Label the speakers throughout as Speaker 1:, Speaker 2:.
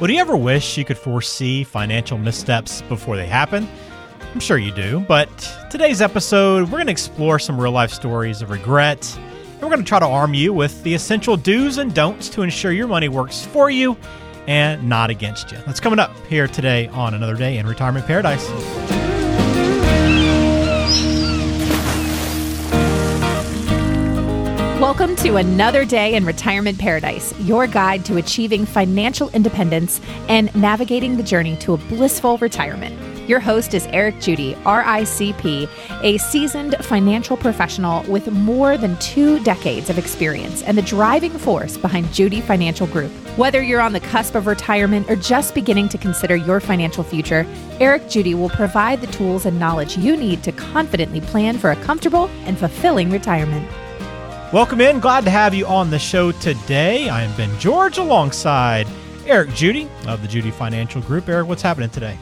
Speaker 1: Would you ever wish you could foresee financial missteps before they happen? I'm sure you do, but today's episode, we're going to explore some real life stories of regret. And we're going to try to arm you with the essential do's and don'ts to ensure your money works for you and not against you. That's coming up here today on Another Day in Retirement Paradise.
Speaker 2: Welcome to another day in Retirement Paradise, your guide to achieving financial independence and navigating the journey to a blissful retirement. Your host is Eric Judy, RICP, a seasoned financial professional with more than two decades of experience and the driving force behind Judy Financial Group. Whether you're on the cusp of retirement or just beginning to consider your financial future, Eric Judy will provide the tools and knowledge you need to confidently plan for a comfortable and fulfilling retirement.
Speaker 1: Welcome in. Glad to have you on the show today. I am Ben George alongside Eric Judy of the Judy Financial Group. Eric, what's happening today?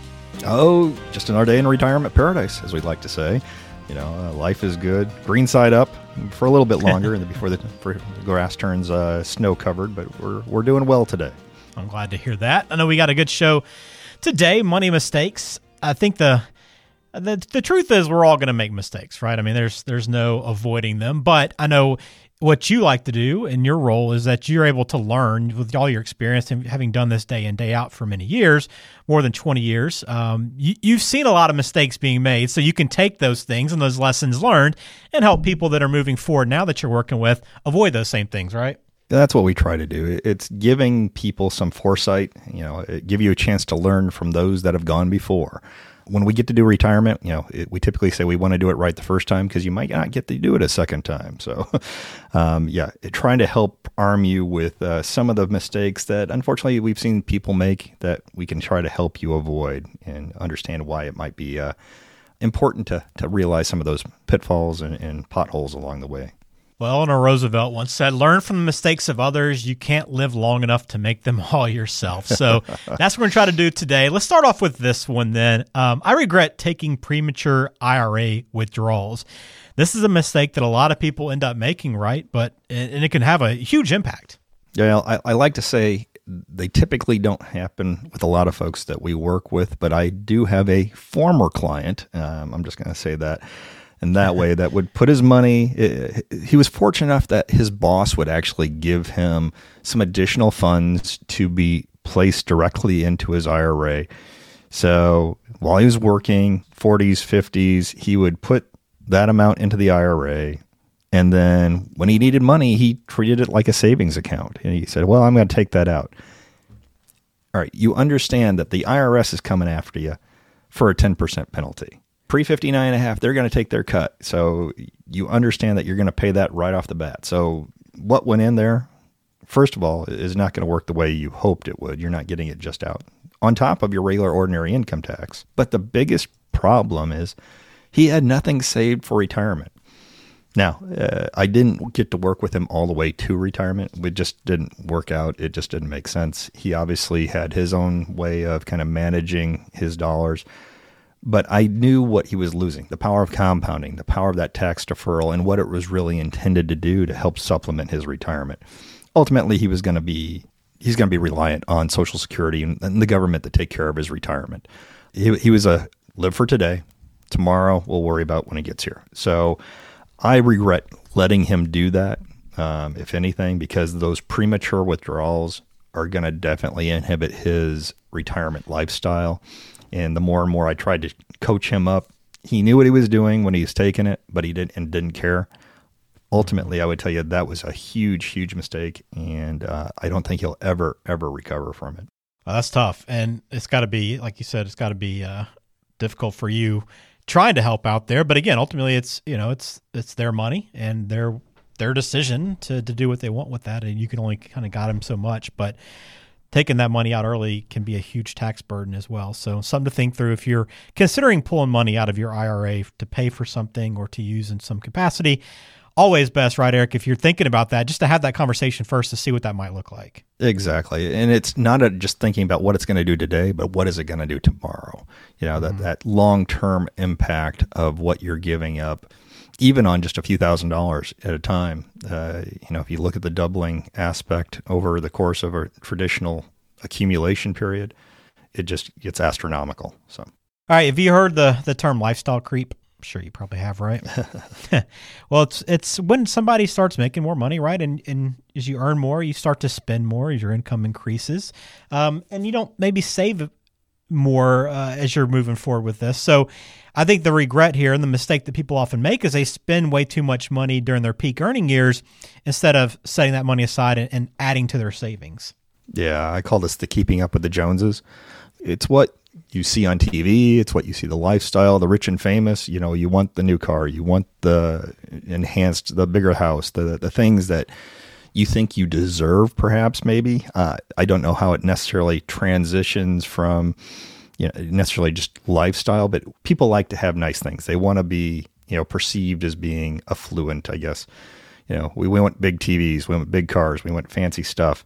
Speaker 3: Oh, just another day in retirement paradise, as we'd like to say. You know, uh, life is good. Green side up for a little bit longer, and before the, the grass turns uh, snow covered. But we're we're doing well today.
Speaker 1: I'm glad to hear that. I know we got a good show today. Money mistakes. I think the the the truth is we're all going to make mistakes, right? I mean, there's there's no avoiding them. But I know what you like to do in your role is that you're able to learn with all your experience and having done this day in day out for many years more than 20 years um, you, have seen a lot of mistakes being made. So you can take those things and those lessons learned and help people that are moving forward now that you're working with avoid those same things right?
Speaker 3: That's what we try to do. It's giving people some foresight you know give you a chance to learn from those that have gone before when we get to do retirement, you know, it, we typically say we want to do it right the first time because you might not get to do it a second time. So, um, yeah, trying to help arm you with uh, some of the mistakes that unfortunately we've seen people make that we can try to help you avoid and understand why it might be uh, important to, to realize some of those pitfalls and, and potholes along the way.
Speaker 1: Well, Eleanor Roosevelt once said, learn from the mistakes of others. You can't live long enough to make them all yourself. So that's what we're going to try to do today. Let's start off with this one then. Um, I regret taking premature IRA withdrawals. This is a mistake that a lot of people end up making, right? But and it can have a huge impact.
Speaker 3: Yeah, I, I like to say they typically don't happen with a lot of folks that we work with, but I do have a former client. Um, I'm just going to say that in that way that would put his money. He was fortunate enough that his boss would actually give him some additional funds to be placed directly into his IRA. So while he was working 40s, 50s, he would put that amount into the IRA. And then when he needed money, he treated it like a savings account. And he said, Well, I'm going to take that out. All right, you understand that the IRS is coming after you for a 10% penalty pre 59 and a half, they're going to take their cut. So you understand that you're going to pay that right off the bat. So what went in there, first of all, is not going to work the way you hoped it would. You're not getting it just out on top of your regular ordinary income tax. But the biggest problem is he had nothing saved for retirement. Now, uh, I didn't get to work with him all the way to retirement. It just didn't work out. It just didn't make sense. He obviously had his own way of kind of managing his dollars but I knew what he was losing the power of compounding, the power of that tax deferral, and what it was really intended to do to help supplement his retirement. Ultimately, he was going to be he's going to be reliant on Social Security and, the government to take care of his retirement. He, he was a live for today. Tomorrow, we'll worry about when he gets here. So I regret letting him do that, um, if anything, because those premature withdrawals are going to definitely inhibit his retirement lifestyle. And the more and more I tried to coach him up, he knew what he was doing when he was taking it, but he didn't and didn't care. Ultimately, I would tell you that was a huge, huge mistake, and uh, I don't think he'll ever, ever recover from it.
Speaker 1: Well, that's tough, and it's got to be, like you said, it's got to be uh, difficult for you trying to help out there. But again, ultimately, it's you know, it's it's their money and their their decision to to do what they want with that, and you can only kind of guide them so much. But taking that money out early can be a huge tax burden as well. So, something to think through if you're considering pulling money out of your IRA to pay for something or to use in some capacity. Always best, right, Eric? If you're thinking about that, just to have that conversation first to see what that might look like.
Speaker 3: Exactly, and it's not a, just thinking about what it's going to do today, but what is it going to do tomorrow? You know mm-hmm. that that long term impact of what you're giving up even on just a few thousand dollars at a time. Uh, you know, if you look at the doubling aspect over the course of a traditional accumulation period, it just gets astronomical. So,
Speaker 1: all right, have you heard the the term lifestyle creep? I'm sure you probably have, right? well, it's it's when somebody starts making more money, right? And and as you earn more, you start to spend more as your income increases, um, and you don't maybe save more uh, as you're moving forward with this. So, I think the regret here and the mistake that people often make is they spend way too much money during their peak earning years instead of setting that money aside and, and adding to their savings.
Speaker 3: Yeah, I call this the keeping up with the Joneses. It's what you see on TV, it's what you see the lifestyle, the rich and famous, you know, you want the new car, you want the enhanced the bigger house, the the things that you think you deserve perhaps maybe. Uh, I don't know how it necessarily transitions from you know necessarily just lifestyle, but people like to have nice things. They want to be, you know, perceived as being affluent, I guess. You know, we, we want big TVs, we want big cars, we want fancy stuff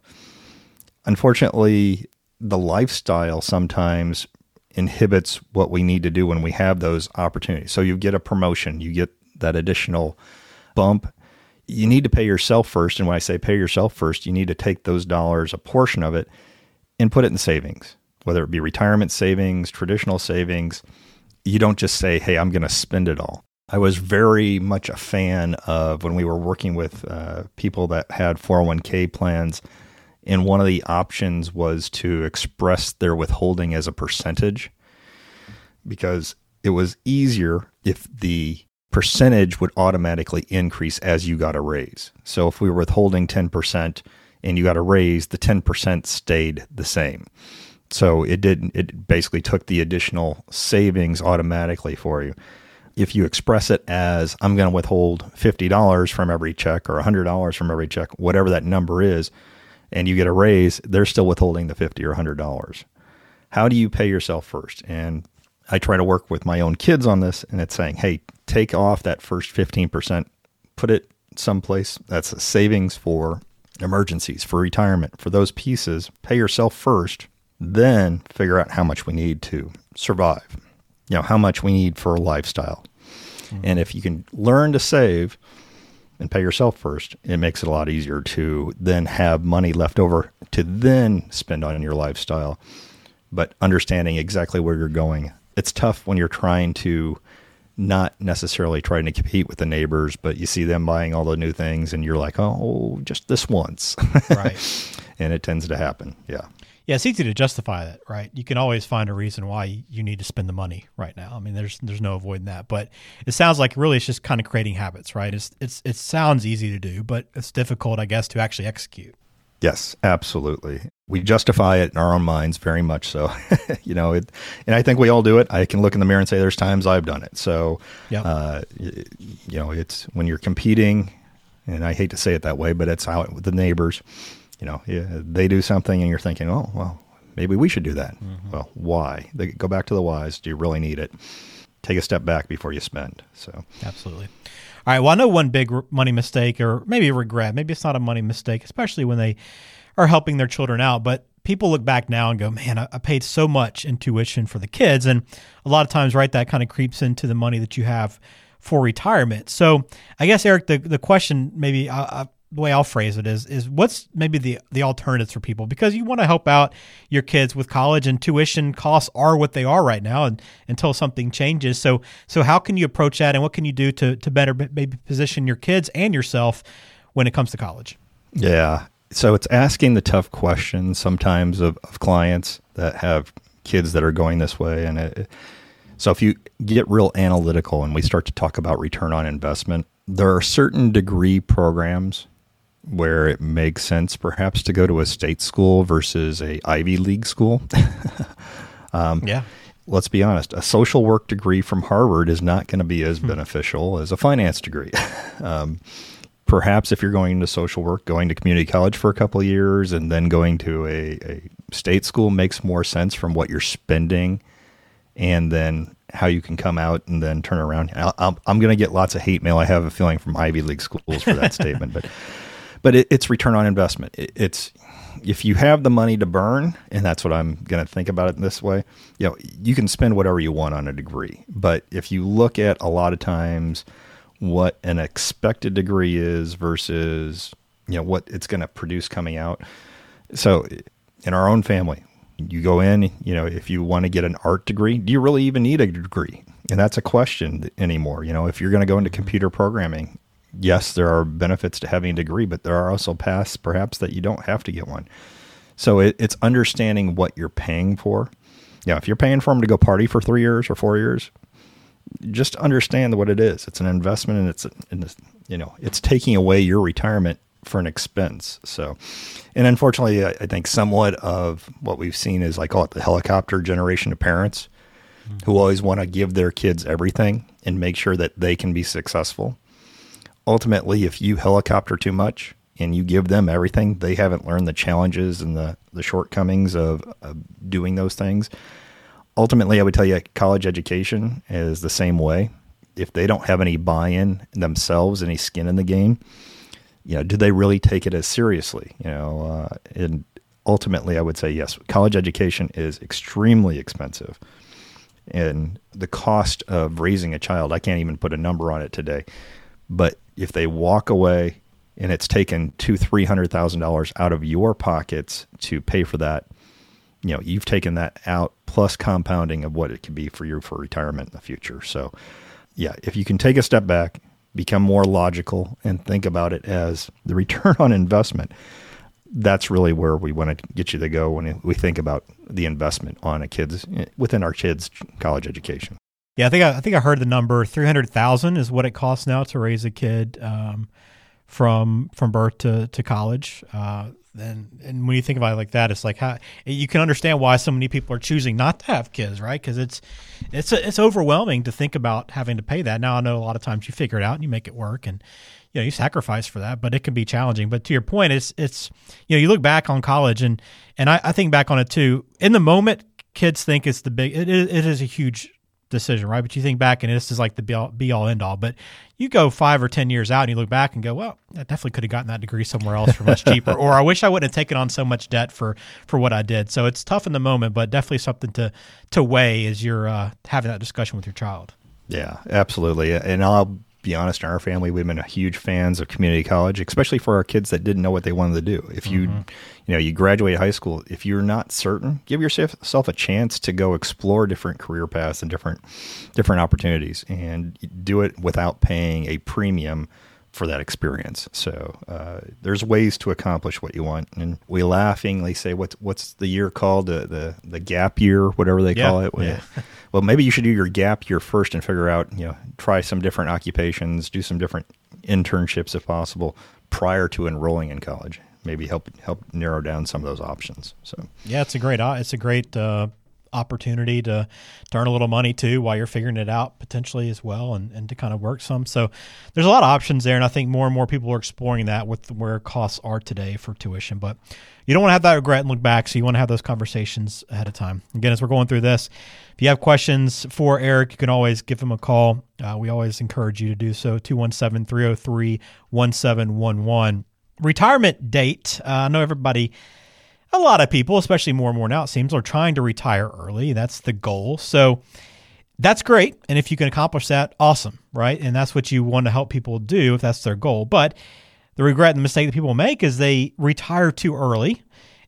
Speaker 3: unfortunately, the lifestyle sometimes inhibits what we need to do when we have those opportunities. So you get a promotion, you get that additional bump. You need to pay yourself first. And when I say pay yourself first, you need to take those dollars, a portion of it, and put it in savings, whether it be retirement savings, traditional savings. You don't just say, hey, I'm going to spend it all. I was very much a fan of when we were working with uh, people that had 401k plans and one of the options was to express their withholding as a percentage because it was easier if the percentage would automatically increase as you got a raise. So if we were withholding 10% and you got a raise, the 10% stayed the same. So it didn't it basically took the additional savings automatically for you. If you express it as I'm going to withhold $50 from every check or $100 from every check, whatever that number is, and you get a raise, they're still withholding the 50 or $100. How do you pay yourself first? And I try to work with my own kids on this, and it's saying, hey, take off that first 15%, put it someplace that's a savings for emergencies, for retirement, for those pieces. Pay yourself first, then figure out how much we need to survive, you know, how much we need for a lifestyle. Mm-hmm. And if you can learn to save, and pay yourself first, it makes it a lot easier to then have money left over to then spend on your lifestyle. But understanding exactly where you're going, it's tough when you're trying to not necessarily trying to compete with the neighbors, but you see them buying all the new things and you're like, oh, just this once. Right. and it tends to happen. Yeah.
Speaker 1: Yeah, it's easy to justify that, right? You can always find a reason why you need to spend the money right now. I mean, there's there's no avoiding that. But it sounds like really it's just kind of creating habits, right? It's it's it sounds easy to do, but it's difficult, I guess, to actually execute.
Speaker 3: Yes, absolutely. We justify it in our own minds very much so. you know, it, and I think we all do it. I can look in the mirror and say, "There's times I've done it." So, yep. uh, you know, it's when you're competing, and I hate to say it that way, but it's how it, with the neighbors you know, they do something and you're thinking, oh, well, maybe we should do that. Mm-hmm. Well, why? They go back to the whys. Do you really need it? Take a step back before you spend. So,
Speaker 1: absolutely. All right. Well, I know one big money mistake, or maybe a regret. Maybe it's not a money mistake, especially when they are helping their children out. But people look back now and go, man, I, paid so much in tuition for the kids. And a lot of times, right, that kind of creeps into the money that you have for retirement. So I guess, Eric, the, the question maybe I, I the way I'll phrase it is is what's maybe the the alternatives for people because you want to help out your kids with college and tuition costs are what they are right now and, until something changes. So so how can you approach that and what can you do to to better maybe position your kids and yourself when it comes to college?
Speaker 3: Yeah. So it's asking the tough questions sometimes of, of clients that have kids that are going this way and it, so if you get real analytical and we start to talk about return on investment, there are certain degree programs where it makes sense perhaps to go to a state school versus a Ivy League school.
Speaker 1: um, yeah.
Speaker 3: Let's be honest, a social work degree from Harvard is not going to be as hmm. beneficial as a finance degree. um, perhaps if you're going into social work, going to community college for a couple of years and then going to a, a state school makes more sense from what you're spending and then how you can come out and then turn around. i am going to get lots of hate mail. I have a feeling from Ivy League schools for that statement, but but it, it's return on investment. It, it's if you have the money to burn, and that's what I'm going to think about it in this way. You know, you can spend whatever you want on a degree, but if you look at a lot of times what an expected degree is versus you know what it's going to produce coming out, so in our own family, you go in, you know, if you want to get an art degree, do you really even need a degree? And that's a question anymore. You know, if you're going to go into computer programming, yes, there are benefits to having a degree, but there are also paths perhaps that you don't have to get one. So it, it's understanding what you're paying for. Yeah, if you're paying for them to go party for three years or four years, just understand what it is. It's an investment, and it's, and it's you know it's taking away your retirement for an expense. So, and unfortunately, I, I think somewhat of what we've seen is I call it the helicopter generation of parents mm-hmm. who always want to give their kids everything and make sure that they can be successful. Ultimately, if you helicopter too much and you give them everything, they haven't learned the challenges and the, the shortcomings of, of doing those things. Ultimately, I would tell you college education is the same way. If they don't have any buy in themselves, any skin in the game, you know, do they really take it as seriously? You know, uh, and ultimately, I would say yes. College education is extremely expensive, and the cost of raising a child, I can't even put a number on it today. But if they walk away and it's taken two, three hundred thousand dollars out of your pockets to pay for that, you know, you've taken that out plus compounding of what it could be for you for retirement in the future. So, yeah, if you can take a step back become more logical and think about it as the return on investment. That's really where we want to get you to go when we think about the investment on a kid's within our kids' college education.
Speaker 1: Yeah, I think I, I think I heard the number three hundred thousand is what it costs now to raise a kid um, from from birth to to college. Uh, and and when you think about it like that, it's like how you can understand why so many people are choosing not to have kids, right? Because it's it's it's overwhelming to think about having to pay that. Now I know a lot of times you figure it out and you make it work, and you know you sacrifice for that, but it can be challenging. But to your point, it's it's you know you look back on college and and I, I think back on it too. In the moment, kids think it's the big it it is a huge decision, right? But you think back and this is like the be all, be all end all. But you go five or 10 years out and you look back and go, well, I definitely could have gotten that degree somewhere else for much cheaper. or I wish I wouldn't have taken on so much debt for, for what I did. So it's tough in the moment, but definitely something to, to weigh as you're uh, having that discussion with your child.
Speaker 3: Yeah, absolutely. And I'll be honest, in our family, we've been huge fans of community college, especially for our kids that didn't know what they wanted to do. If you, mm-hmm. you know, you graduate high school, if you're not certain, give yourself a chance to go explore different career paths and different, different opportunities, and do it without paying a premium for that experience. So uh, there's ways to accomplish what you want, and we laughingly say, "What's what's the year called? The the, the gap year, whatever they yeah, call it." Yeah. well, maybe you should do your gap year first and figure out, you know, try some different occupations, do some different internships if possible prior to enrolling in college. Maybe help help narrow down some of those options. So
Speaker 1: yeah, it's a great it's a great uh, opportunity to, to earn a little money too while you're figuring it out potentially as well and, and to kind of work some. So there's a lot of options there. And I think more and more people are exploring that with where costs are today for tuition. But you don't want to have that regret and look back. So you want to have those conversations ahead of time. Again, as we're going through this, if you have questions for Eric, you can always give him a call. Uh, we always encourage you to do so 217 303 1711. Retirement date. Uh, I know everybody a lot of people, especially more and more now, it seems, are trying to retire early. That's the goal. So that's great. And if you can accomplish that, awesome, right? And that's what you want to help people do if that's their goal. But the regret and the mistake that people make is they retire too early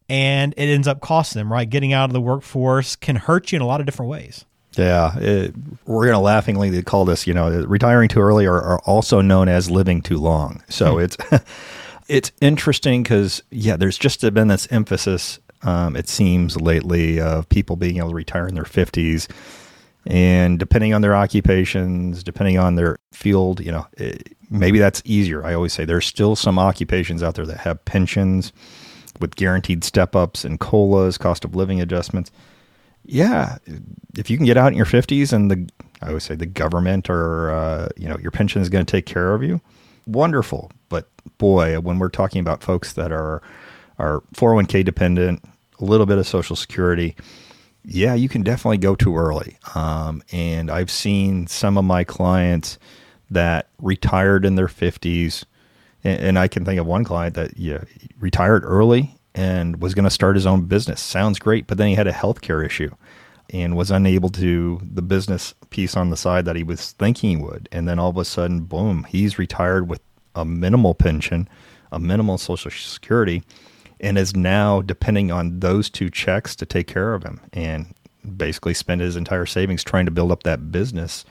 Speaker 1: and it ends up costing them, right? Getting out of the workforce can hurt you in a lot of different ways.
Speaker 3: Yeah, it, we're going to laughingly call this, you know, retiring too early are, are also known as living too long. So hmm. it's it's interesting because yeah, there's just been this emphasis. Um, it seems lately of people being able to retire in their 50s, and depending on their occupations, depending on their field, you know, it, maybe that's easier. I always say there's still some occupations out there that have pensions with guaranteed step ups and colas, cost of living adjustments. Yeah, if you can get out in your 50s and the I always say the government or uh, you know your pension is going to take care of you wonderful. But boy, when we're talking about folks that are are 401k dependent, a little bit of Social Security, yeah, you can definitely go too early. Um, and I've seen some of my clients that retired in their 50s, and, and I can think of one client that yeah retired early and was going to start his own business. Sounds great, but then he had a healthcare issue and was unable to the business piece on the side that he was thinking he would. And then all of a sudden, boom, he's retired with a minimal pension, a minimal social security, and is now depending on those two checks to take care of him and basically spend his entire savings trying to build up that business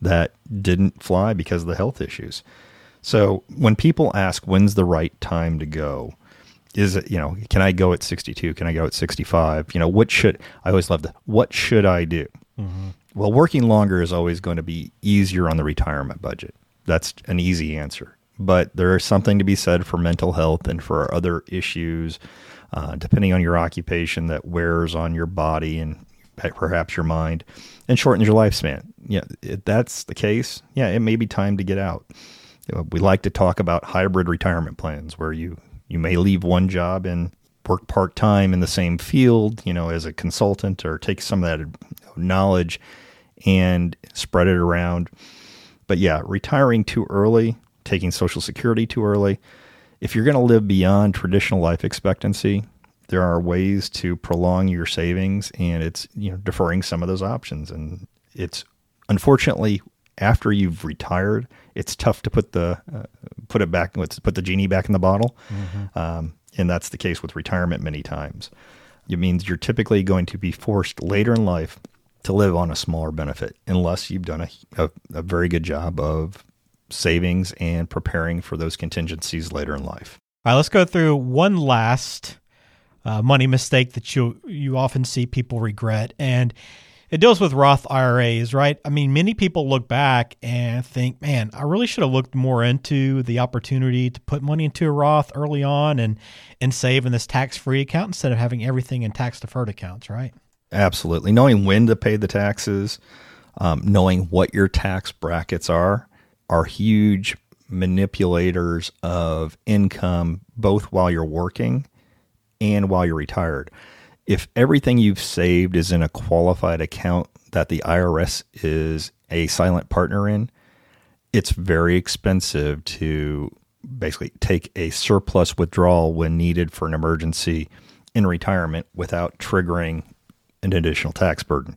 Speaker 3: that didn't fly because of the health issues. So when people ask when's the right time to go, is it, you know, can I go at 62? Can I go at 65? You know, what should I always love the what should I do? Mm-hmm. Well, working longer is always going to be easier on the retirement budget. That's an easy answer. But there is something to be said for mental health and for other issues, uh, depending on your occupation, that wears on your body and perhaps your mind and shortens your lifespan. Yeah, if that's the case, yeah, it may be time to get out. We like to talk about hybrid retirement plans where you you may leave one job and work part time in the same field, you know, as a consultant or take some of that knowledge and spread it around. But yeah, retiring too early, taking Social Security too early. If you're going to live beyond traditional life expectancy, there are ways to prolong your savings, and it's you know deferring some of those options. And it's unfortunately after you've retired, it's tough to put the uh, put it back, put the genie back in the bottle, mm-hmm. um, and that's the case with retirement many times. It means you're typically going to be forced later in life to live on a smaller benefit unless you've done a, a, a very good job of savings and preparing for those contingencies later in life.
Speaker 1: All right, let's go through one last uh, money mistake that you you often see people regret, and it deals with Roth IRAs, right? I mean, many people look back and think, man, I really should have looked more into the opportunity to put money into a Roth early on and and save in this tax free account instead of having everything in tax deferred accounts, right?
Speaker 3: Absolutely. Knowing when to pay the taxes, um, knowing what your tax brackets are, are huge manipulators of income, both while you're working and while you're retired. If everything you've saved is in a qualified account that the IRS is a silent partner in, it's very expensive to basically take a surplus withdrawal when needed for an emergency in retirement without triggering an additional tax burden.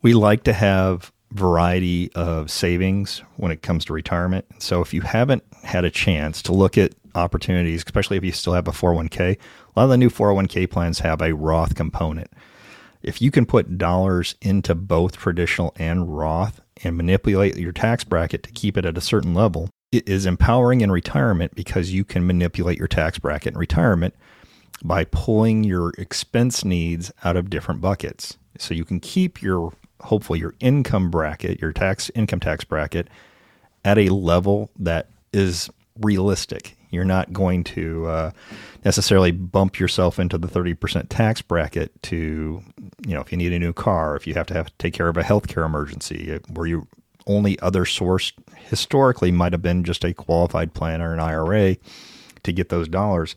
Speaker 3: We like to have variety of savings when it comes to retirement. So if you haven't had a chance to look at opportunities, especially if you still have a 401k, a lot of the new 401k plans have a Roth component. If you can put dollars into both traditional and Roth and manipulate your tax bracket to keep it at a certain level, it is empowering in retirement because you can manipulate your tax bracket in retirement by pulling your expense needs out of different buckets. So you can keep your hopefully your income bracket, your tax income tax bracket at a level that is realistic. You're not going to uh, necessarily bump yourself into the 30% tax bracket to, you know, if you need a new car, if you have to have to take care of a healthcare emergency, where your only other source historically might have been just a qualified plan or an IRA to get those dollars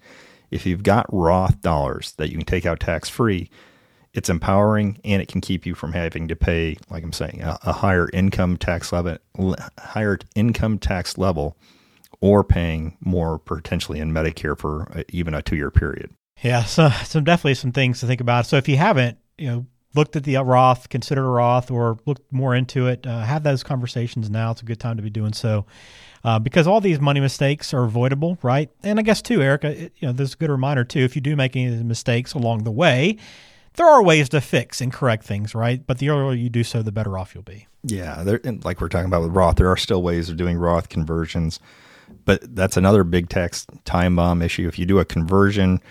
Speaker 3: if you've got Roth dollars that you can take out tax free, it's empowering and it can keep you from having to pay, like I'm saying, a, a higher income tax level, higher income tax level, or paying more potentially in Medicare for a, even a two year period.
Speaker 1: Yeah, so some definitely some things to think about. So if you haven't, you know, looked at the Roth, considered a Roth, or looked more into it, uh, have those conversations now. It's a good time to be doing so uh, because all these money mistakes are avoidable, right? And I guess too, Erica, it, you know, there's a good reminder too. If you do make any mistakes along the way, there are ways to fix and correct things, right? But the earlier you do so, the better off you'll be.
Speaker 3: Yeah, there, like we're talking about with Roth, there are still ways of doing Roth conversions, but that's another big tax time bomb issue. If you do a conversion,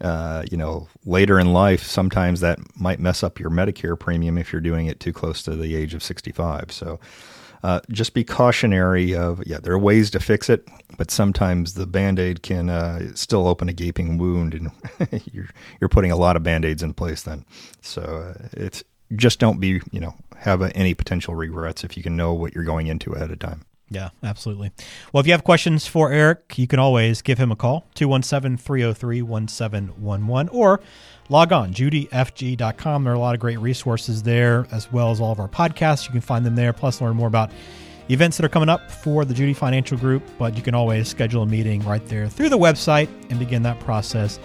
Speaker 3: uh, you know, later in life, sometimes that might mess up your Medicare premium if you're doing it too close to the age of 65. So uh, just be cautionary of yeah there are ways to fix it but sometimes the band-aid can uh, still open a gaping wound and you're you're putting a lot of band-aids in place then so uh, it's just don't be you know have any potential regrets if you can know what you're going into ahead of time
Speaker 1: yeah, absolutely. Well, if you have questions for Eric, you can always give him a call, 217 303 1711, or log on, judyfg.com. There are a lot of great resources there, as well as all of our podcasts. You can find them there, plus learn more about events that are coming up for the Judy Financial Group. But you can always schedule a meeting right there through the website and begin that process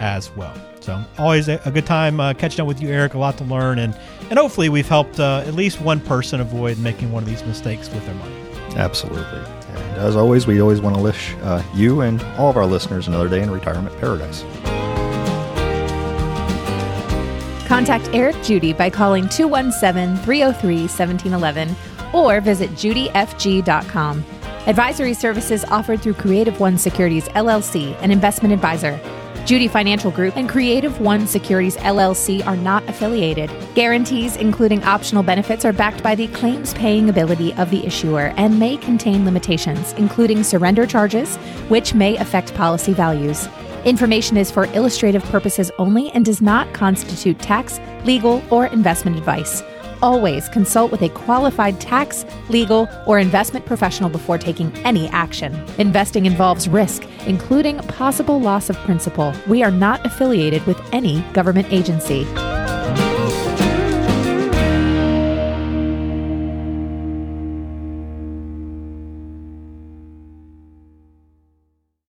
Speaker 1: as well. So always a, good time uh, catching up with you, Eric. A lot to learn, and and hopefully we've helped uh, at least one person avoid making one of these mistakes with their money.
Speaker 3: Absolutely. And as always, we always want to wish uh, you and all of our listeners another day in retirement paradise.
Speaker 2: Contact Eric Judy by calling 217 303 1711 or visit judyfg.com. Advisory services offered through Creative One Securities LLC, an investment advisor. Judy Financial Group and Creative One Securities LLC are not affiliated. Guarantees, including optional benefits, are backed by the claims paying ability of the issuer and may contain limitations, including surrender charges, which may affect policy values. Information is for illustrative purposes only and does not constitute tax, legal, or investment advice. Always consult with a qualified tax, legal, or investment professional before taking any action. Investing involves risk, including possible loss of principal. We are not affiliated with any government agency.